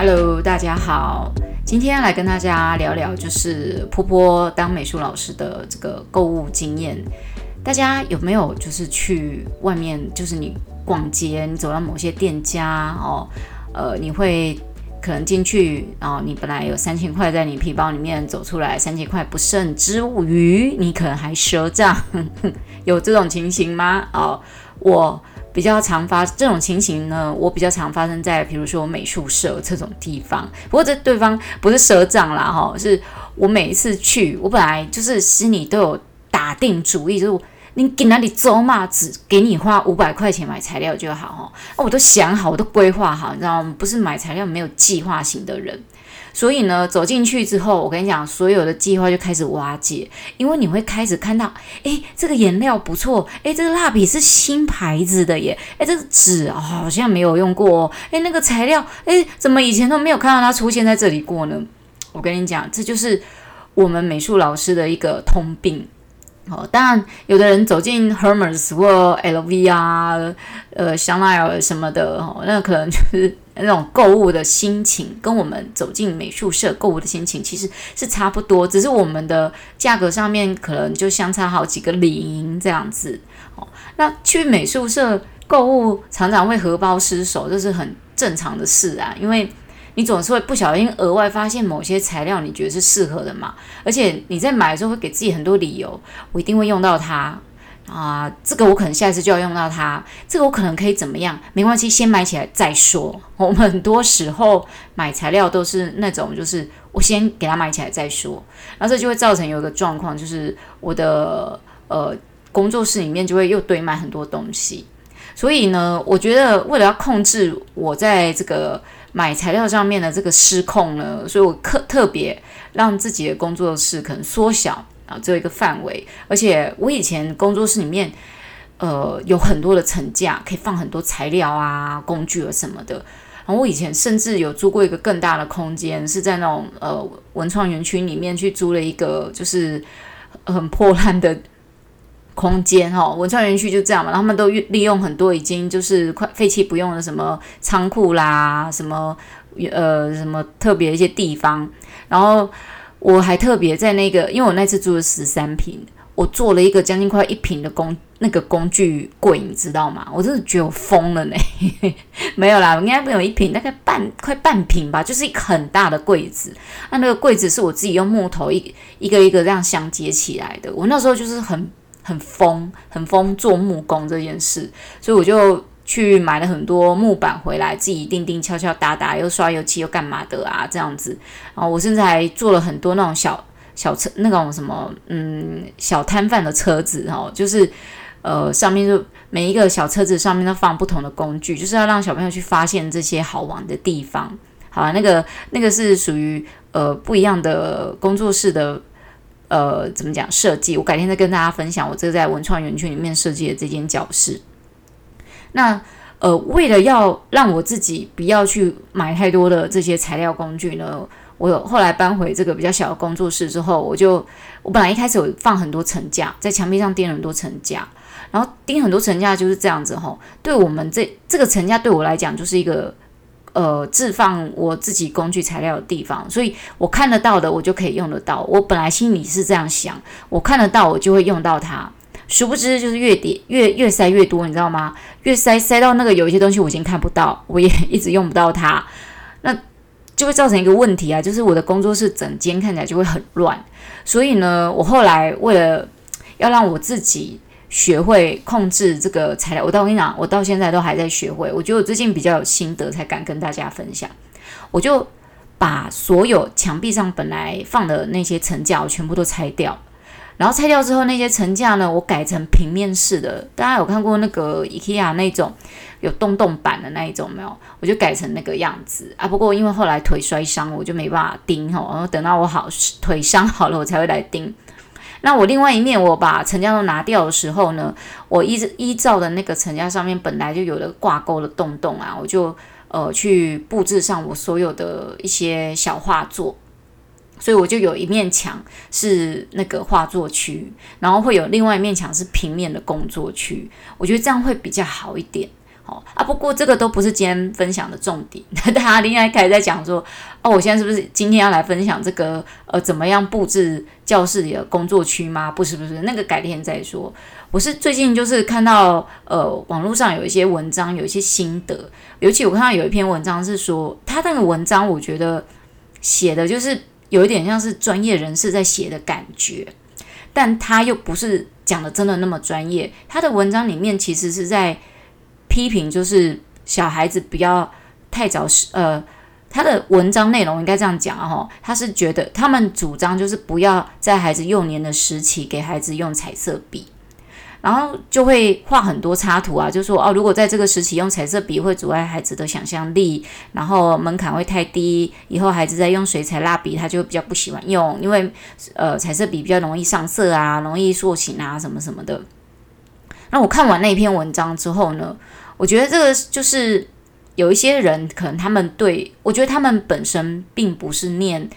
Hello，大家好，今天来跟大家聊聊，就是波波当美术老师的这个购物经验。大家有没有就是去外面，就是你逛街，你走到某些店家哦，呃，你会可能进去啊，你本来有三千块在你皮包里面，走出来三千块不剩之余，你可能还赊账，有这种情形吗？哦，我。比较常发这种情形呢，我比较常发生在比如说美术社这种地方。不过这对方不是赊账啦，哈，是我每一次去，我本来就是心里都有打定主意，就是你给哪里走嘛，只给你花五百块钱买材料就好，哈，我都想好，我都规划好，你知道吗？不是买材料没有计划型的人。所以呢，走进去之后，我跟你讲，所有的计划就开始瓦解，因为你会开始看到，诶，这个颜料不错，诶，这个蜡笔是新牌子的耶，诶，这个纸哦，好像没有用过哦，诶，那个材料，诶，怎么以前都没有看到它出现在这里过呢？我跟你讲，这就是我们美术老师的一个通病。哦，当然，有的人走进 Hermes 或 LV 啊，呃，香奈儿什么的，哦，那可能就是那种购物的心情，跟我们走进美术社购物的心情其实是差不多，只是我们的价格上面可能就相差好几个零这样子。哦，那去美术社购物常常会荷包失守，这是很正常的事啊，因为。你总是会不小心额外发现某些材料，你觉得是适合的嘛？而且你在买的时候会给自己很多理由，我一定会用到它啊！这个我可能下一次就要用到它，这个我可能可以怎么样？没关系，先买起来再说。我们很多时候买材料都是那种，就是我先给它买起来再说，然后这就会造成有一个状况，就是我的呃工作室里面就会又堆满很多东西。所以呢，我觉得为了要控制我在这个。买材料上面的这个失控呢，所以我特特别让自己的工作室可能缩小啊，只有一个范围。而且我以前工作室里面，呃，有很多的层架，可以放很多材料啊、工具啊什么的。然后我以前甚至有租过一个更大的空间，是在那种呃文创园区里面去租了一个就是很破烂的。空间哈，文创园区就这样嘛，他们都利用很多已经就是快废弃不用的什么仓库啦，什么呃什么特别一些地方。然后我还特别在那个，因为我那次租了十三平，我做了一个将近快一平的工那个工具柜，你知道吗？我真的觉得我疯了呢。没有啦，应该没有一坪，大概半快半坪吧，就是一个很大的柜子。那那个柜子是我自己用木头一一个一个这样相接起来的。我那时候就是很。很疯，很疯做木工这件事，所以我就去买了很多木板回来，自己钉钉敲敲打打，又刷油漆又干嘛的啊，这样子。然后我甚至还做了很多那种小小车，那种什么嗯小摊贩的车子哦，就是呃上面就每一个小车子上面都放不同的工具，就是要让小朋友去发现这些好玩的地方。好，那个那个是属于呃不一样的工作室的。呃，怎么讲设计？我改天再跟大家分享我这个在文创园区里面设计的这间教室。那呃，为了要让我自己不要去买太多的这些材料工具呢，我有后来搬回这个比较小的工作室之后，我就我本来一开始有放很多层架，在墙壁上钉了很多层架，然后钉很多层架就是这样子吼。对我们这这个层架对我来讲就是一个。呃，置放我自己工具材料的地方，所以我看得到的，我就可以用得到。我本来心里是这样想，我看得到，我就会用到它。殊不知，就是越叠越越塞越多，你知道吗？越塞塞到那个有一些东西我已经看不到，我也一直用不到它，那就会造成一个问题啊，就是我的工作室整间看起来就会很乱。所以呢，我后来为了要让我自己。学会控制这个材料，我到我跟你讲，我到现在都还在学会。我觉得我最近比较有心得，才敢跟大家分享。我就把所有墙壁上本来放的那些层架，我全部都拆掉。然后拆掉之后，那些层架呢，我改成平面式的。大家有看过那个 IKEA 那种有洞洞板的那一种没有？我就改成那个样子啊。不过因为后来腿摔伤，我就没办法钉吼。然后等到我好腿伤好了，我才会来钉。那我另外一面，我把层架都拿掉的时候呢，我依依照的那个层架上面本来就有的挂钩的洞洞啊，我就呃去布置上我所有的一些小画作，所以我就有一面墙是那个画作区，然后会有另外一面墙是平面的工作区，我觉得这样会比较好一点。好啊，不过这个都不是今天分享的重点。大家应该开始在讲说，哦，我现在是不是今天要来分享这个呃，怎么样布置教室里的工作区吗？不是，不是，那个改天再说。我是最近就是看到呃，网络上有一些文章，有一些心得，尤其我看到有一篇文章是说，他那个文章我觉得写的就是有一点像是专业人士在写的感觉，但他又不是讲的真的那么专业。他的文章里面其实是在。批评就是小孩子不要太早呃，他的文章内容应该这样讲哦，他是觉得他们主张就是不要在孩子幼年的时期给孩子用彩色笔，然后就会画很多插图啊，就说哦，如果在这个时期用彩色笔会阻碍孩子的想象力，然后门槛会太低，以后孩子在用水彩蜡笔他就比较不喜欢用，因为呃彩色笔比较容易上色啊，容易塑形啊什么什么的。那我看完那篇文章之后呢，我觉得这个就是有一些人可能他们对，我觉得他们本身并不是念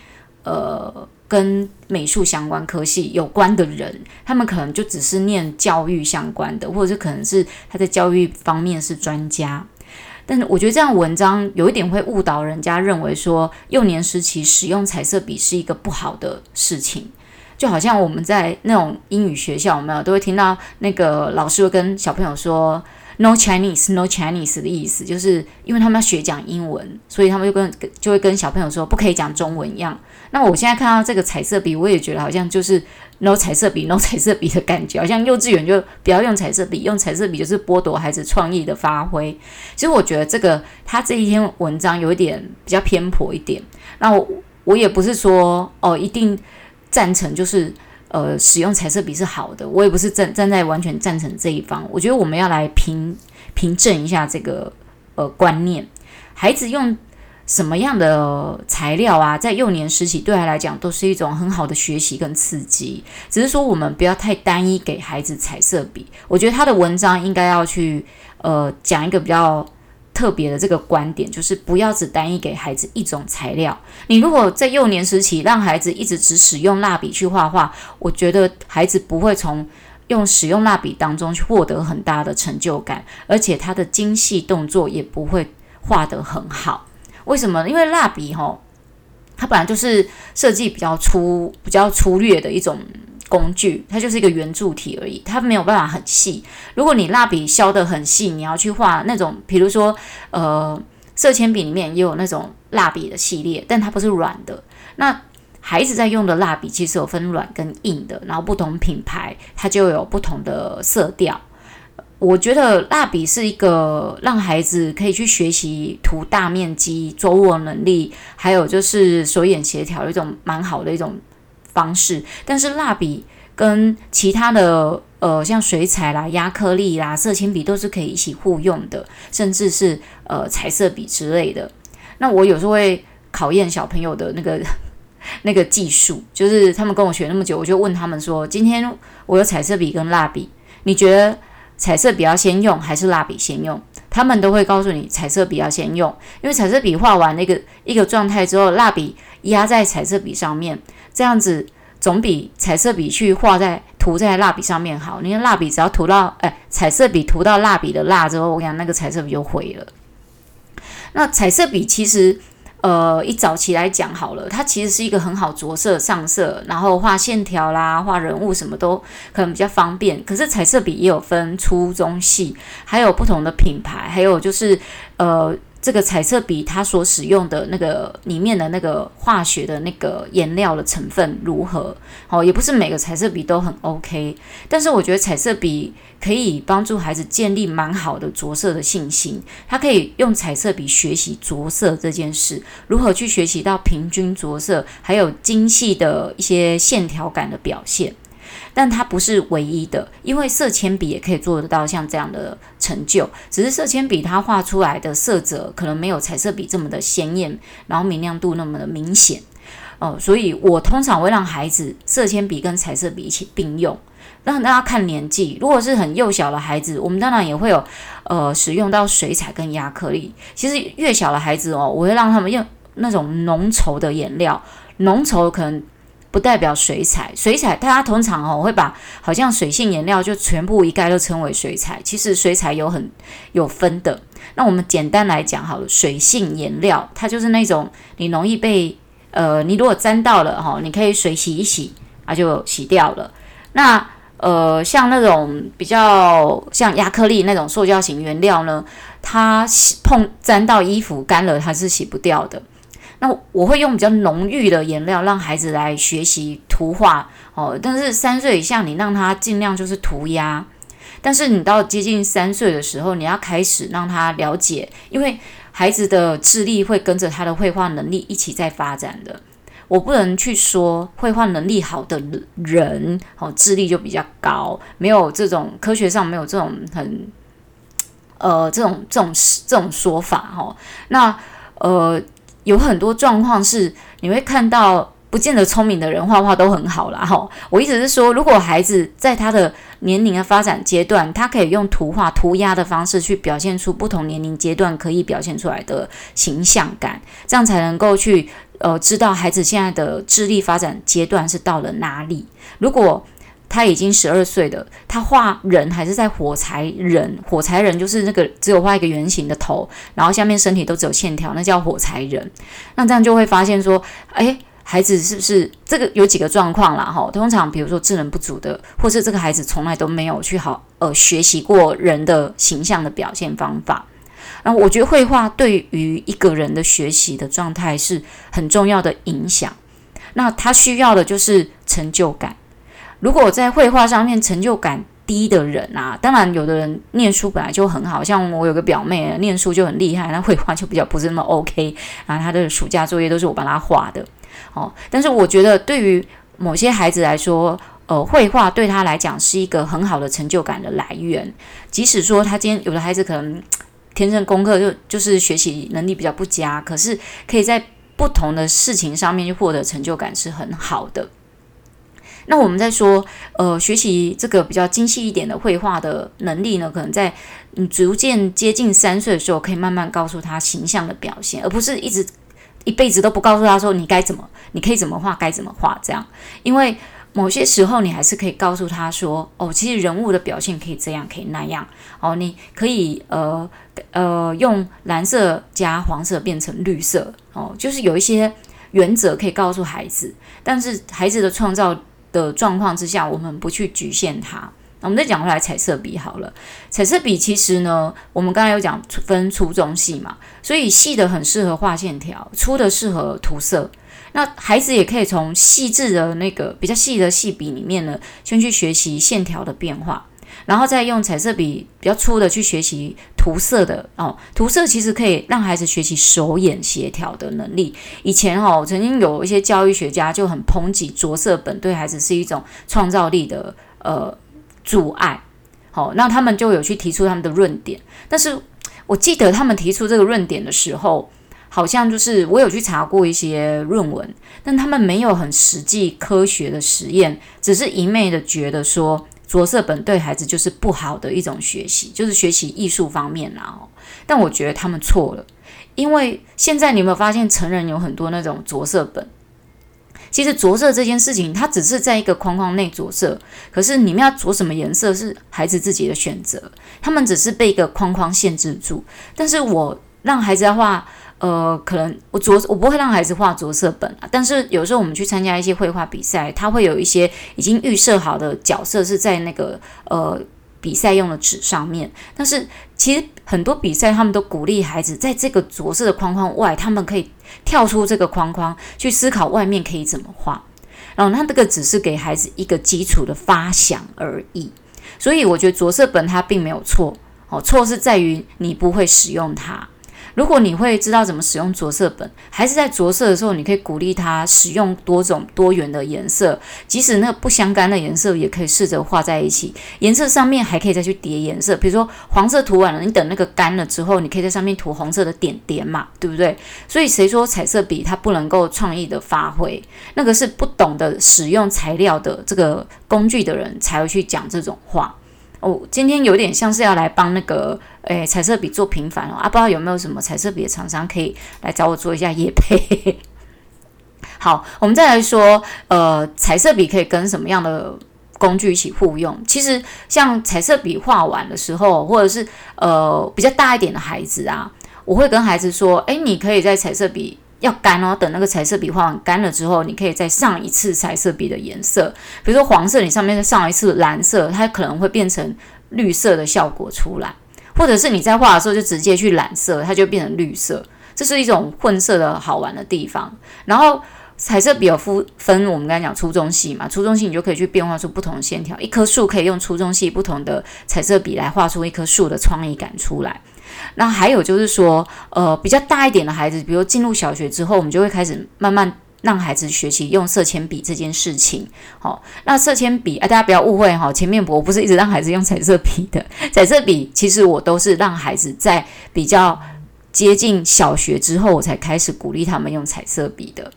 呃跟美术相关科系有关的人，他们可能就只是念教育相关的，或者是可能是他在教育方面是专家。但是我觉得这样文章有一点会误导人家，认为说幼年时期使用彩色笔是一个不好的事情。就好像我们在那种英语学校，有没有都会听到那个老师会跟小朋友说 “No Chinese, No Chinese” 的意思，就是因为他们要学讲英文，所以他们就跟就会跟小朋友说不可以讲中文一样。那我现在看到这个彩色笔，我也觉得好像就是 “No 彩色笔, No 彩色笔”的感觉，好像幼稚园就不要用彩色笔，用彩色笔就是剥夺孩子创意的发挥。其实我觉得这个他这一篇文章有一点比较偏颇一点。那我我也不是说哦一定。赞成就是呃使用彩色笔是好的，我也不是站站在完全赞成这一方。我觉得我们要来评评证一下这个呃观念，孩子用什么样的材料啊，在幼年时期对他来讲都是一种很好的学习跟刺激。只是说我们不要太单一给孩子彩色笔。我觉得他的文章应该要去呃讲一个比较。特别的这个观点就是不要只单一给孩子一种材料。你如果在幼年时期让孩子一直只使用蜡笔去画画，我觉得孩子不会从用使用蜡笔当中去获得很大的成就感，而且他的精细动作也不会画得很好。为什么？因为蜡笔吼，它本来就是设计比较粗、比较粗略的一种。工具，它就是一个圆柱体而已，它没有办法很细。如果你蜡笔削得很细，你要去画那种，比如说，呃，色铅笔里面也有那种蜡笔的系列，但它不是软的。那孩子在用的蜡笔其实有分软跟硬的，然后不同品牌它就有不同的色调。我觉得蜡笔是一个让孩子可以去学习涂大面积、捉握能力，还有就是手眼协调一种蛮好的一种。方式，但是蜡笔跟其他的呃，像水彩啦、压克力啦、色铅笔都是可以一起互用的，甚至是呃彩色笔之类的。那我有时候会考验小朋友的那个 那个技术，就是他们跟我学那么久，我就问他们说：今天我有彩色笔跟蜡笔，你觉得彩色笔要先用还是蜡笔先用？他们都会告诉你彩色笔要先用，因为彩色笔画完那个一个状态之后，蜡笔压在彩色笔上面。这样子总比彩色笔去画在涂在蜡笔上面好。你看蜡笔只要涂到，哎，彩色笔涂到蜡笔的蜡之后，我讲那个彩色笔就毁了。那彩色笔其实，呃，一早起来讲好了，它其实是一个很好着色上色，然后画线条啦、画人物什么都可能比较方便。可是彩色笔也有分粗、中、细，还有不同的品牌，还有就是，呃。这个彩色笔它所使用的那个里面的那个化学的那个颜料的成分如何？哦，也不是每个彩色笔都很 OK，但是我觉得彩色笔可以帮助孩子建立蛮好的着色的信心。他可以用彩色笔学习着色这件事，如何去学习到平均着色，还有精细的一些线条感的表现。但它不是唯一的，因为色铅笔也可以做得到像这样的成就。只是色铅笔它画出来的色泽可能没有彩色笔这么的鲜艳，然后明亮度那么的明显。哦、所以我通常会让孩子色铅笔跟彩色笔一起并用。让大家看年纪，如果是很幼小的孩子，我们当然也会有呃使用到水彩跟压克力。其实越小的孩子哦，我会让他们用那种浓稠的颜料，浓稠可能。不代表水彩。水彩大家通常哦会把好像水性颜料就全部一概都称为水彩，其实水彩有很有分的。那我们简单来讲好了，水性颜料它就是那种你容易被呃，你如果沾到了哈，你可以水洗一洗啊就洗掉了。那呃，像那种比较像亚克力那种塑胶型原料呢，它洗碰沾到衣服干了，它是洗不掉的。那我会用比较浓郁的颜料让孩子来学习涂画哦，但是三岁以下你让他尽量就是涂鸦。但是你到接近三岁的时候，你要开始让他了解，因为孩子的智力会跟着他的绘画能力一起在发展的。我不能去说绘画能力好的人，哦，智力就比较高，没有这种科学上没有这种很，呃，这种这种这种说法，哈。那呃，有很多状况是你会看到，不见得聪明的人画画都很好啦，哈。我意思是说，如果孩子在他的年龄的发展阶段，他可以用图画、涂鸦的方式去表现出不同年龄阶段可以表现出来的形象感，这样才能够去。呃，知道孩子现在的智力发展阶段是到了哪里？如果他已经十二岁了，他画人还是在火柴人，火柴人就是那个只有画一个圆形的头，然后下面身体都只有线条，那叫火柴人。那这样就会发现说，诶，孩子是不是这个有几个状况啦？哈，通常比如说智能不足的，或是这个孩子从来都没有去好呃学习过人的形象的表现方法。然后我觉得绘画对于一个人的学习的状态是很重要的影响。那他需要的就是成就感。如果我在绘画上面成就感低的人啊，当然有的人念书本来就很好，像我有个表妹念书就很厉害，那绘画就比较不是那么 OK。然后他的暑假作业都是我帮他画的。哦，但是我觉得对于某些孩子来说，呃，绘画对他来讲是一个很好的成就感的来源。即使说他今天有的孩子可能。天生功课就就是学习能力比较不佳，可是可以在不同的事情上面去获得成就感是很好的。那我们在说，呃，学习这个比较精细一点的绘画的能力呢，可能在你逐渐接近三岁的时候，可以慢慢告诉他形象的表现，而不是一直一辈子都不告诉他说你该怎么，你可以怎么画，该怎么画这样，因为。某些时候，你还是可以告诉他说：“哦，其实人物的表现可以这样，可以那样。哦，你可以呃呃用蓝色加黄色变成绿色。哦，就是有一些原则可以告诉孩子，但是孩子的创造的状况之下，我们不去局限它。那我们再讲回来，彩色笔好了。彩色笔其实呢，我们刚才有讲分粗中细嘛，所以细的很适合画线条，粗的适合涂色。”那孩子也可以从细致的那个比较细的细笔里面呢，先去学习线条的变化，然后再用彩色笔比较粗的去学习涂色的哦。涂色其实可以让孩子学习手眼协调的能力。以前哦，曾经有一些教育学家就很抨击着色本对孩子是一种创造力的呃阻碍。好，那他们就有去提出他们的论点，但是我记得他们提出这个论点的时候。好像就是我有去查过一些论文，但他们没有很实际科学的实验，只是一昧的觉得说着色本对孩子就是不好的一种学习，就是学习艺术方面啦。但我觉得他们错了，因为现在你有没有发现成人有很多那种着色本？其实着色这件事情，它只是在一个框框内着色，可是你们要着什么颜色是孩子自己的选择，他们只是被一个框框限制住。但是我让孩子的话。呃，可能我着我不会让孩子画着色本啊，但是有时候我们去参加一些绘画比赛，他会有一些已经预设好的角色是在那个呃比赛用的纸上面。但是其实很多比赛他们都鼓励孩子在这个着色的框框外，他们可以跳出这个框框去思考外面可以怎么画。然后他这个只是给孩子一个基础的发想而已。所以我觉得着色本它并没有错，哦，错是在于你不会使用它。如果你会知道怎么使用着色本，还是在着色的时候，你可以鼓励他使用多种多元的颜色，即使那不相干的颜色，也可以试着画在一起。颜色上面还可以再去叠颜色，比如说黄色涂完了，你等那个干了之后，你可以在上面涂红色的点点嘛，对不对？所以谁说彩色笔它不能够创意的发挥？那个是不懂得使用材料的这个工具的人才会去讲这种话。哦，今天有点像是要来帮那个诶彩色笔做平反哦啊，不知道有没有什么彩色笔的厂商可以来找我做一下 业配。好，我们再来说，呃，彩色笔可以跟什么样的工具一起互用？其实像彩色笔画完的时候，或者是呃比较大一点的孩子啊，我会跟孩子说，诶，你可以在彩色笔要干哦，等那个彩色笔画完干了之后，你可以再上一次彩色笔的颜色，比如说黄色，你上面再上一次蓝色，它可能会变成绿色的效果出来，或者是你在画的时候就直接去染色，它就变成绿色，这是一种混色的好玩的地方，然后。彩色笔有分分，我们刚才讲粗中细嘛，粗中细你就可以去变化出不同的线条。一棵树可以用粗中细不同的彩色笔来画出一棵树的创意感出来。那还有就是说，呃，比较大一点的孩子，比如进入小学之后，我们就会开始慢慢让孩子学习用色铅笔这件事情。好、那色铅笔，啊，大家不要误会哈，前面我不是一直让孩子用彩色笔的，彩色笔其实我都是让孩子在比较接近小学之后，我才开始鼓励他们用彩色笔的。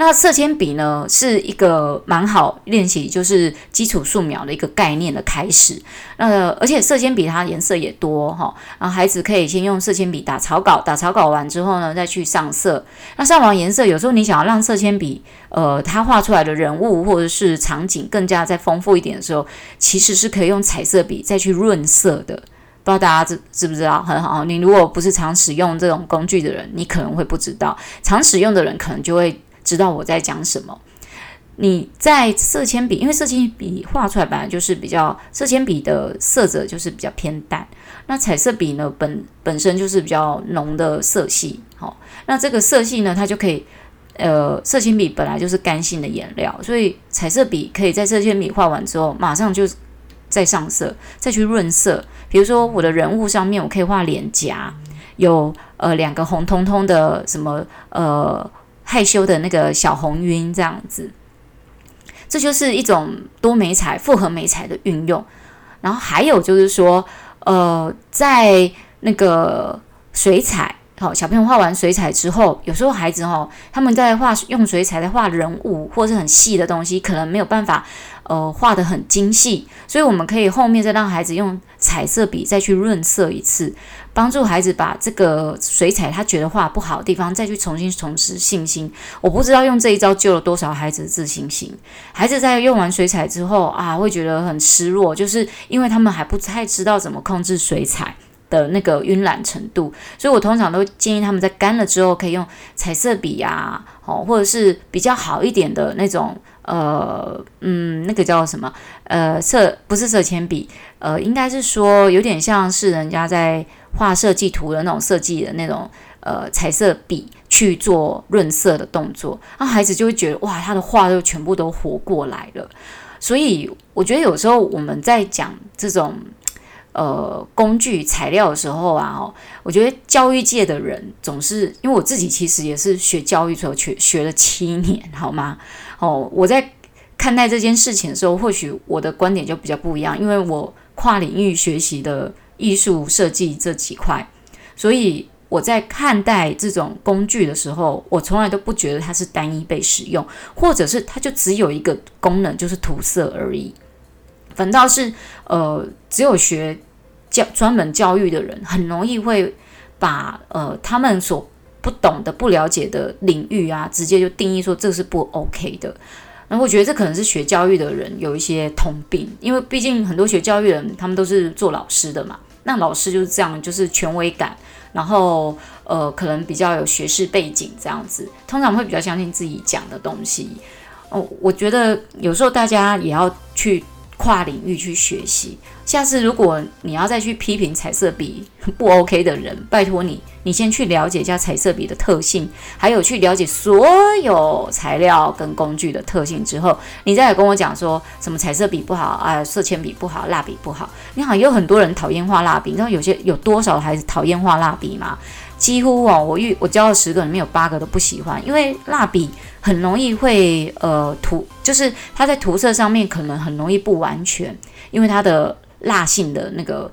那色铅笔呢，是一个蛮好练习，就是基础素描的一个概念的开始。那而且色铅笔它颜色也多哈，然后孩子可以先用色铅笔打草稿，打草稿完之后呢，再去上色。那上完颜色，有时候你想要让色铅笔，呃，它画出来的人物或者是场景更加再丰富一点的时候，其实是可以用彩色笔再去润色的。不知道大家知知不知道？很好，你如果不是常使用这种工具的人，你可能会不知道；常使用的人可能就会。知道我在讲什么？你在色铅笔，因为色铅笔画出来本来就是比较色铅笔的色泽就是比较偏淡，那彩色笔呢本本身就是比较浓的色系。好，那这个色系呢，它就可以呃，色铅笔本来就是干性的颜料，所以彩色笔可以在色铅笔画完之后，马上就再上色，再去润色。比如说我的人物上面，我可以画脸颊，有呃两个红彤彤的什么呃。害羞的那个小红晕这样子，这就是一种多媒材、复合媒材的运用。然后还有就是说，呃，在那个水彩，好，小朋友画完水彩之后，有时候孩子哈，他们在画用水彩在画人物或是很细的东西，可能没有办法。呃，画得很精细，所以我们可以后面再让孩子用彩色笔再去润色一次，帮助孩子把这个水彩他觉得画不好的地方再去重新重拾信心。我不知道用这一招救了多少孩子的自信心。孩子在用完水彩之后啊，会觉得很失落，就是因为他们还不太知道怎么控制水彩的那个晕染程度，所以我通常都建议他们在干了之后可以用彩色笔啊，哦，或者是比较好一点的那种。呃，嗯，那个叫什么？呃，色不是色铅笔，呃，应该是说有点像是人家在画设计图的那种设计的那种呃彩色笔去做润色的动作，那孩子就会觉得哇，他的画就全部都活过来了。所以我觉得有时候我们在讲这种。呃，工具材料的时候啊，哦，我觉得教育界的人总是，因为我自己其实也是学教育，所以学学了七年，好吗？哦，我在看待这件事情的时候，或许我的观点就比较不一样，因为我跨领域学习的艺术设计这几块，所以我在看待这种工具的时候，我从来都不觉得它是单一被使用，或者是它就只有一个功能，就是涂色而已。反倒是，呃，只有学教专门教育的人，很容易会把呃他们所不懂的、不了解的领域啊，直接就定义说这是不 OK 的。那我觉得这可能是学教育的人有一些通病，因为毕竟很多学教育的人他们都是做老师的嘛，那老师就是这样，就是权威感，然后呃可能比较有学士背景这样子，通常会比较相信自己讲的东西。哦，我觉得有时候大家也要去。跨领域去学习。下次如果你要再去批评彩色笔 不 OK 的人，拜托你，你先去了解一下彩色笔的特性，还有去了解所有材料跟工具的特性之后，你再来跟我讲说什么彩色笔不好啊，色铅笔不好，蜡笔不好。你好，有很多人讨厌画蜡笔，你知道有些有多少孩子讨厌画蜡笔吗？几乎哦，我遇我教了十个里面有八个都不喜欢，因为蜡笔很容易会呃涂，就是它在涂色上面可能很容易不完全，因为它的蜡性的那个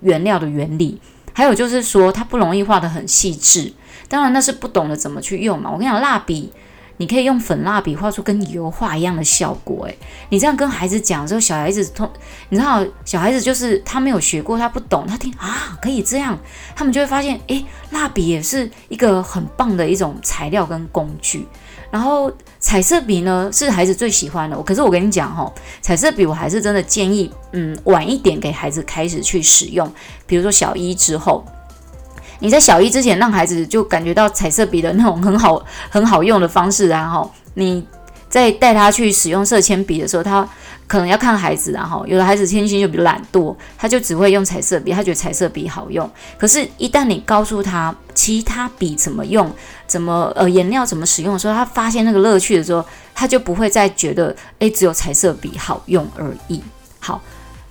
原料的原理，还有就是说它不容易画的很细致。当然那是不懂得怎么去用嘛。我跟你讲，蜡笔。你可以用粉蜡笔画出跟油画一样的效果，诶，你这样跟孩子讲之后，小孩子通，你知道，小孩子就是他没有学过，他不懂，他听啊，可以这样，他们就会发现，诶，蜡笔也是一个很棒的一种材料跟工具。然后彩色笔呢是孩子最喜欢的，可是我跟你讲哈，彩色笔我还是真的建议，嗯，晚一点给孩子开始去使用，比如说小一之后，你在小一之前让孩子就感觉到彩色笔的那种很好很好用的方式，然后你在带他去使用色铅笔的时候，他。可能要看孩子，然后有的孩子天性就比较懒惰，他就只会用彩色笔，他觉得彩色笔好用。可是，一旦你告诉他其他笔怎么用，怎么呃颜料怎么使用的时候，他发现那个乐趣的时候，他就不会再觉得诶，只有彩色笔好用而已。好，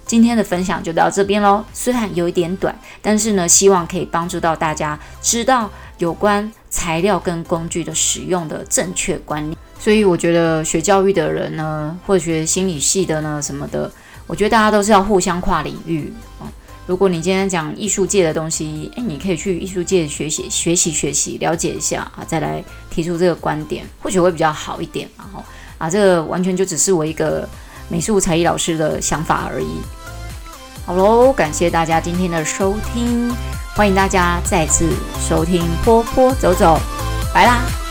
今天的分享就到这边喽。虽然有一点短，但是呢，希望可以帮助到大家知道有关材料跟工具的使用的正确观念。所以我觉得学教育的人呢，或者学心理系的呢，什么的，我觉得大家都是要互相跨领域啊。如果你今天讲艺术界的东西，诶，你可以去艺术界学习、学习、学习，了解一下啊，再来提出这个观点，或许会比较好一点。然后啊，这个完全就只是我一个美术才艺老师的想法而已。好喽，感谢大家今天的收听，欢迎大家再次收听波波走走，拜啦。